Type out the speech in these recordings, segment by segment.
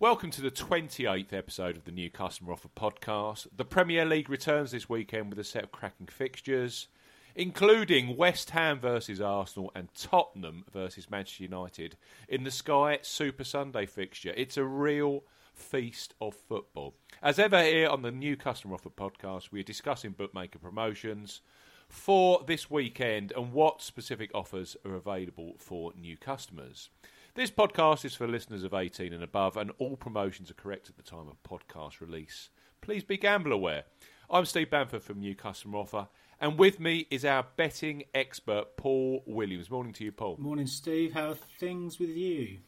Welcome to the 28th episode of the New Customer Offer podcast. The Premier League returns this weekend with a set of cracking fixtures, including West Ham versus Arsenal and Tottenham versus Manchester United in the Sky Super Sunday fixture. It's a real feast of football. As ever, here on the New Customer Offer podcast, we are discussing bookmaker promotions for this weekend and what specific offers are available for new customers. This podcast is for listeners of 18 and above, and all promotions are correct at the time of podcast release. Please be gamble aware. I'm Steve Bamford from New Customer Offer, and with me is our betting expert, Paul Williams. Morning to you, Paul. Morning, Steve. How are things with you?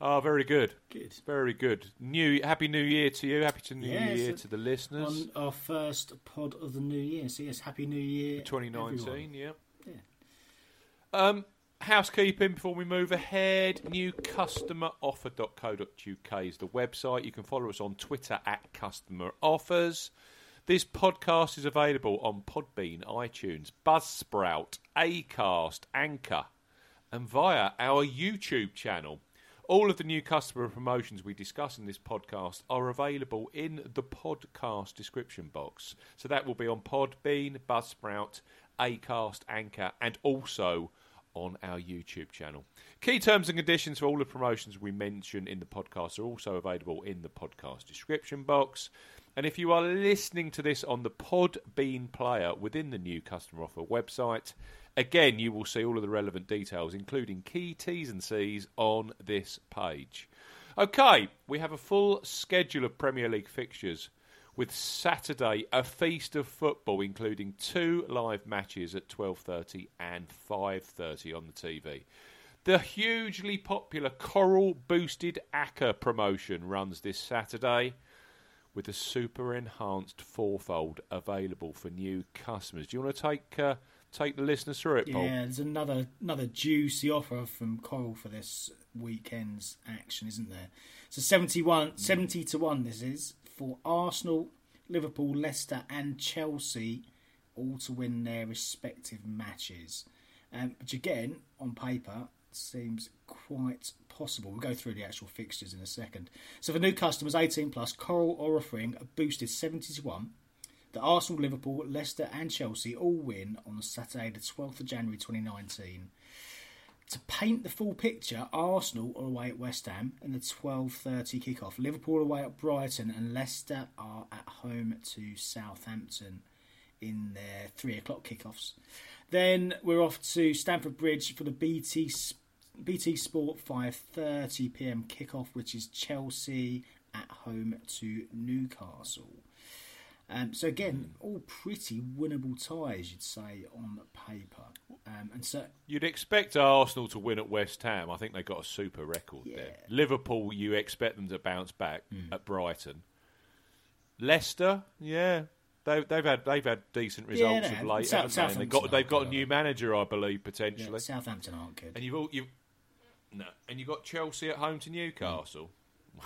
Oh, very good. Good. Very good. New Happy New Year to you. Happy to New Yes, Year to the listeners. On our first pod of the new year. So, yes, Happy New Year. 2019, everyone. yeah. Yeah. Um, housekeeping before we move ahead. Newcustomeroffer.co.uk is the website. You can follow us on Twitter at Customer Offers. This podcast is available on Podbean, iTunes, Buzzsprout, Acast, Anchor, and via our YouTube channel. All of the new customer promotions we discuss in this podcast are available in the podcast description box. So that will be on Podbean, Buzzsprout, Acast, Anchor, and also on our YouTube channel. Key terms and conditions for all the promotions we mention in the podcast are also available in the podcast description box. And if you are listening to this on the Podbean player within the new customer offer website, again, you will see all of the relevant details, including key T's and C's, on this page. Okay, we have a full schedule of Premier League fixtures with Saturday a feast of football, including two live matches at 12:30 and 5:30 on the TV. The hugely popular Coral Boosted Acca promotion runs this Saturday with a super enhanced fourfold available for new customers. Do you want to take uh, take the listeners through it, Paul? Yeah, there's another another juicy offer from Coral for this weekend's action, isn't there? So 71, 70 to 1 this is for Arsenal, Liverpool, Leicester and Chelsea all to win their respective matches. Um, which again, on paper, seems quite possible. We'll go through the actual fixtures in a second. So for new customers 18 plus, Coral offering a boosted 70 to 1 that Arsenal, Liverpool, Leicester, and Chelsea all win on Saturday, the 12th of January 2019. To paint the full picture, Arsenal are away at West Ham in the 12:30 kickoff. Liverpool away at Brighton, and Leicester are at home to Southampton in their three o'clock kickoffs. Then we're off to Stamford Bridge for the BT BT Sport 5:30 p.m. kickoff, which is Chelsea at home to Newcastle. Um, so again, all pretty winnable ties, you'd say, on paper. Um, and so, You'd expect Arsenal to win at West Ham. I think they got a super record there. Liverpool, you expect them to bounce back Hmm. at Brighton. Leicester, yeah, they, they've had they've had decent results they of late. South- they? They've got they've got a new manager, I believe, yeah, potentially. Southampton aren't good. And you've all you no, and you got Chelsea at home to Newcastle.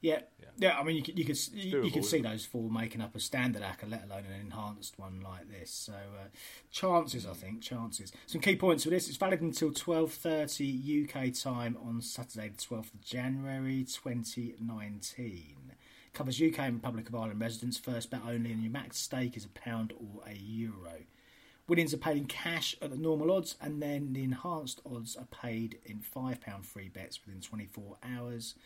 Yeah, yeah. I mean, you could you could you, you could see those four making up a standard acca, let alone an enhanced one like this. So uh, chances, I think, chances. Some key points for this: it's valid until twelve thirty UK time on Saturday, the twelfth of January, twenty nineteen. Covers UK and Republic of Ireland residents. First bet only, and your max stake is a pound or a euro. Winnings are paid in cash at the normal odds, and then the enhanced odds are paid in £5 free bets within 24 hours,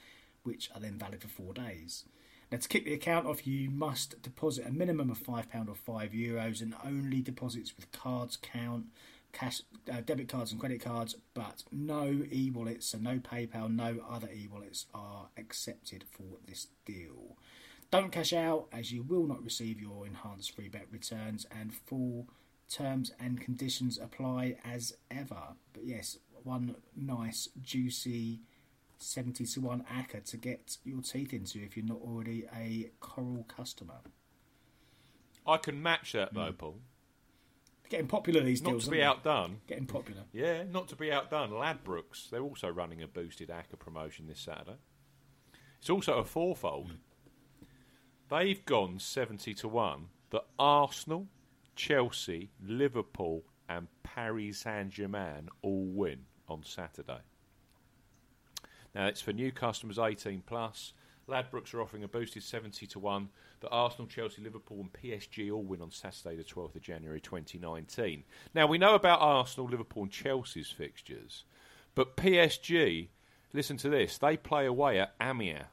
which are then valid for four days. Now, to kick the account off, you must deposit a minimum of £5 or €5, Euros, and only deposits with cards count, cash, uh, debit cards, and credit cards, but no e wallets, so no PayPal, no other e wallets are accepted for this deal. Don't cash out, as you will not receive your enhanced free bet returns, and full terms and conditions apply as ever. But yes, one nice, juicy 70 to 1 acca to get your teeth into if you're not already a Coral customer. I can match that though, Hmm. Paul. Getting popular these Not deals. to be outdone. Getting popular. Yeah, not to be outdone. Ladbrokes, they're also running a boosted ACCA promotion this Saturday. It's also a fourfold. They've gone 70 to 1 that Arsenal, Chelsea, Liverpool, and Paris Saint Germain all win on Saturday. Now it's for new customers 18 plus. Ladbrokes are offering a boosted 70 to 1 that Arsenal, Chelsea, Liverpool, and PSG all win on Saturday, the 12th of January 2019. Now, we know about Arsenal, Liverpool, and Chelsea's fixtures, but PSG, listen to this, they play away at Amiens,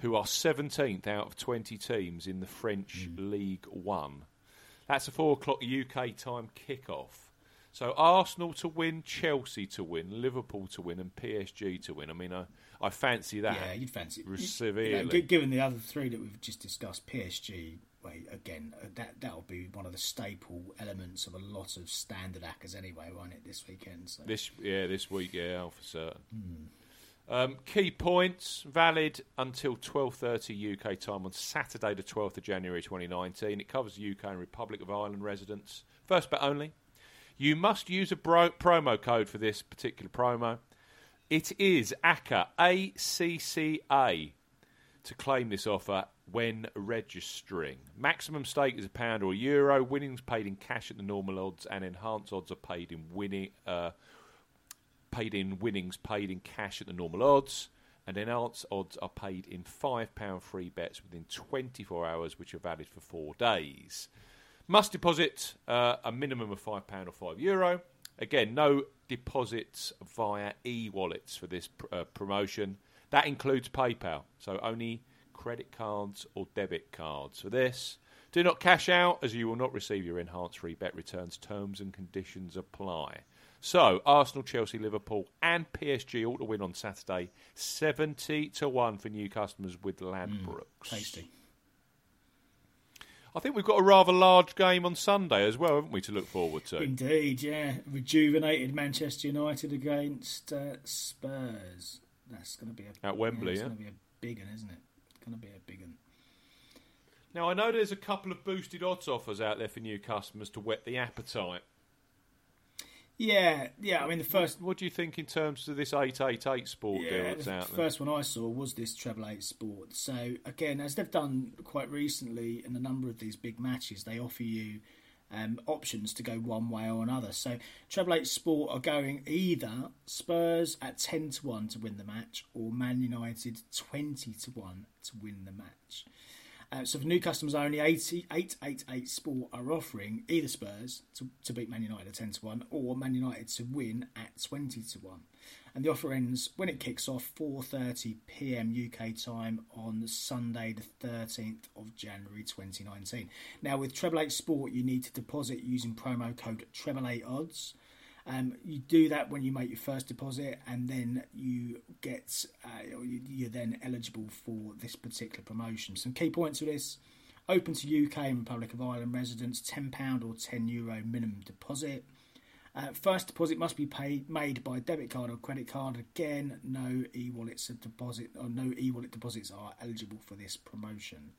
who are 17th out of 20 teams in the French mm. League One. That's a 4 o'clock UK time kick-off. So Arsenal to win, Chelsea to win, Liverpool to win, and PSG to win. I mean, I, I fancy that. Yeah, you'd fancy it. Severely. you know, given the other three that we've just discussed, PSG. Wait, again, uh, that that'll be one of the staple elements of a lot of standard accas anyway, won't it? This weekend. So. This yeah, this week yeah, for certain. Um, key points valid until twelve thirty UK time on Saturday, the twelfth of January, twenty nineteen. It covers the UK and Republic of Ireland residents. First but only, you must use a bro- promo code for this particular promo. It is ACCA A C C A to claim this offer when registering. Maximum stake is a pound or a euro. Winnings paid in cash at the normal odds, and enhanced odds are paid in winning. Uh, paid in winnings paid in cash at the normal odds, and enhanced odds are paid in £5 free bets within 24 hours, which are valid for four days. Must deposit uh, a minimum of £5 or €5. Euro. Again, no deposits via e wallets for this pr- uh, promotion. That includes PayPal, so only credit cards or debit cards for this. Do not cash out, as you will not receive your enhanced free bet returns. Terms and conditions apply. So, Arsenal, Chelsea, Liverpool, and PSG all to win on Saturday. 70 to 1 for new customers with Ladbrokes. Tasty. I think we've got a rather large game on Sunday as well, haven't we, to look forward to? Indeed, yeah. Rejuvenated Manchester United against uh, Spurs. That's going to be a At Wembley, It's yeah. going to be a big one, isn't it? It's going to be a big one. Now, I know there's a couple of boosted odds offers out there for new customers to whet the appetite. Yeah, yeah. I mean, the first What do you think in terms of this 888 sport deal Yeah, that's the out there? first one I saw was this Treble Eight Sport. So again, as they've done quite recently in a number of these big matches, they offer you um, options to go one way or another. So Treble Eight Sport are going either Spurs at ten to one to win the match, or Man United twenty to one to win the match. Uh, so for new customers only, 80, 888 Sport are offering either Spurs to, to beat Man United at 10 to 1 or Man United to win at 20 to 1. And the offer ends when it kicks off 4:30 p.m. UK time on Sunday the 13th of January 2019. Now with Treble 8 Sport you need to deposit using promo code Treble 8 Odds. Um, you do that when you make your first deposit, and then you get uh, you- you're then eligible for this particular promotion. Some key points for this: open to UK and Republic of Ireland residents, ten pound or ten euro minimum deposit. Uh, first deposit must be paid made by debit card or credit card. Again, no e-wallets of deposit or no e-wallet deposits are eligible for this promotion.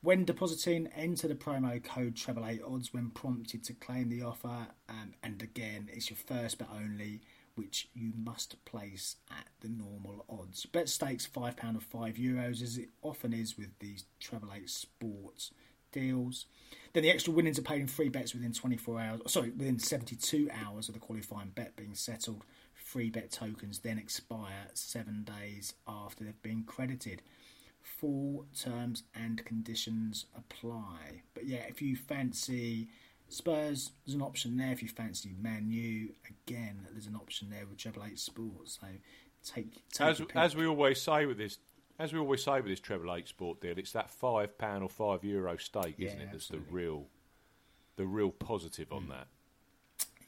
When depositing, enter the promo code treble eight odds when prompted to claim the offer. Um, and again, it's your first but only, which you must place at the normal odds. Bet stakes five pound or five euros, as it often is with these treble eight sports deals. Then the extra winnings are paid in free bets within 24 hours. Sorry, within 72 hours of the qualifying bet being settled. Free bet tokens then expire seven days after they've been credited. Full terms and conditions apply. But yeah, if you fancy Spurs, there's an option there. If you fancy Man U, again, there's an option there with Treble Eight Sports. So take, take As, as we always say with this, as we always say with this treble eight sport deal, it's that five pound or five euro stake, isn't it? That's the real, the real positive on hmm. that.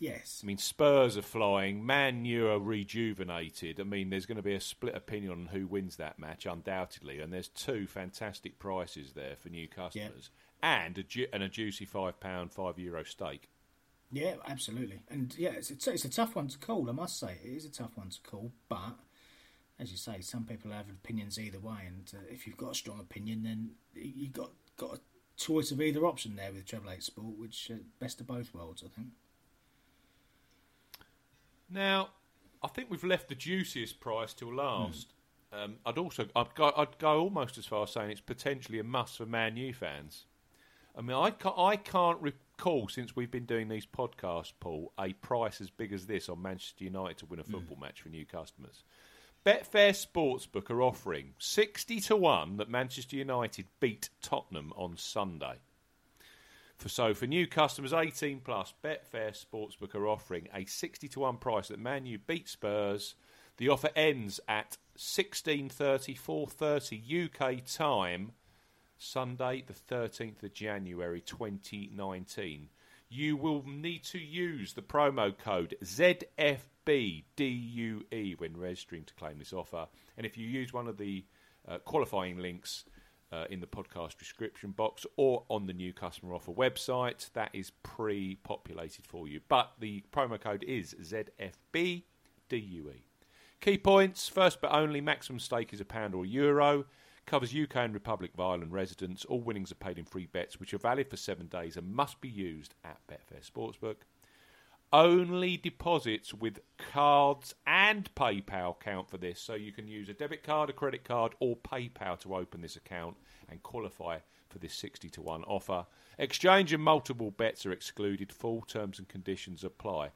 Yes, I mean, Spurs are flying. Man U are rejuvenated. I mean, there's going to be a split opinion on who wins that match, undoubtedly. And there's two fantastic prices there for new customers, and a ju- and a juicy five pound, five euro stake. Yeah, absolutely. And yeah, it's a, t- it's a tough one to call, I must say. It is a tough one to call, but as you say, some people have opinions either way. And uh, if you've got a strong opinion, then you've got, got a choice of either option there with Treble Eight Sport, which uh, best of both worlds, I think. Now, I think we've left the juiciest price till last. Um, I'd also I'd go, I'd go almost as far as saying it's potentially a must for Man U fans. I mean, I can't, I can't recall since we've been doing these podcasts, Paul, a price as big as this on Manchester United to win a football match for new customers. Betfair Sportsbook are offering 60 to 1 that Manchester United beat Tottenham on Sunday. For so for new customers 18 plus, Betfair Sportsbook are offering a 60 to 1 price that Man U beat Spurs. The offer ends at 16:30 4:30 UK time Sunday the 13th of January 2019. You will need to use the promo code ZFBDUE when registering to claim this offer. And if you use one of the uh, qualifying links uh, in the podcast description box or on the new customer offer website, that is pre populated for you. But the promo code is ZFBDUE. Key points first but only maximum stake is a pound or euro. Covers UK and Republic of Ireland residents. All winnings are paid in free bets, which are valid for seven days and must be used at Betfair Sportsbook. Only deposits with cards and PayPal count for this, so you can use a debit card, a credit card, or PayPal to open this account and qualify for this 60 to 1 offer. Exchange and multiple bets are excluded. Full terms and conditions apply.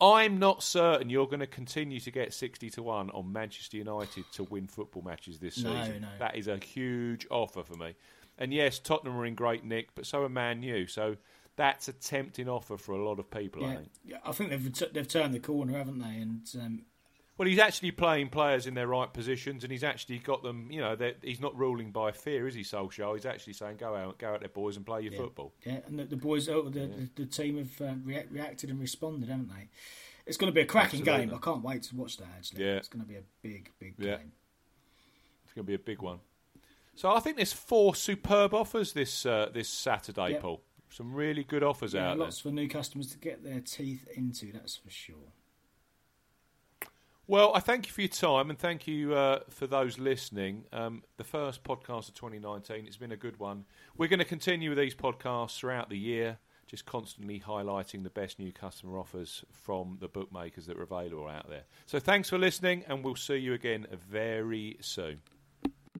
I'm not certain you're going to continue to get 60 to 1 on Manchester United to win football matches this No, season. no. That is a huge offer for me. And yes, Tottenham are in great nick, but so are Man U. So that's a tempting offer for a lot of people, I think. yeah, I think they've they've turned the corner, haven't they? And um, Well, he's actually playing players in their right positions, and he's actually got them. You know, he's not ruling by fear, is he, Solskjaer? He's actually saying, "Go out, go out there, boys, and play your Yeah. football." yeah, and the, the boys, oh, the, the, the team have uh, rea- reacted and responded, haven't they? It's going to be a cracking Absolutely. game. I can't wait to watch that. Actually, Yeah. it's going to be a big, big Yeah. game. It's going to be a big one. So I think there's four superb offers this uh, this Saturday, Yep. Paul. Some really good offers Yeah, out there. lots for new customers to get their teeth into. That's for sure. Well, I thank you for your time and thank you uh, for those listening. Um, the first podcast of 2019, it's been a good one. We're going to continue with these podcasts throughout the year, just constantly highlighting the best new customer offers from the bookmakers that are available out there. So thanks for listening, and we'll see you again very soon.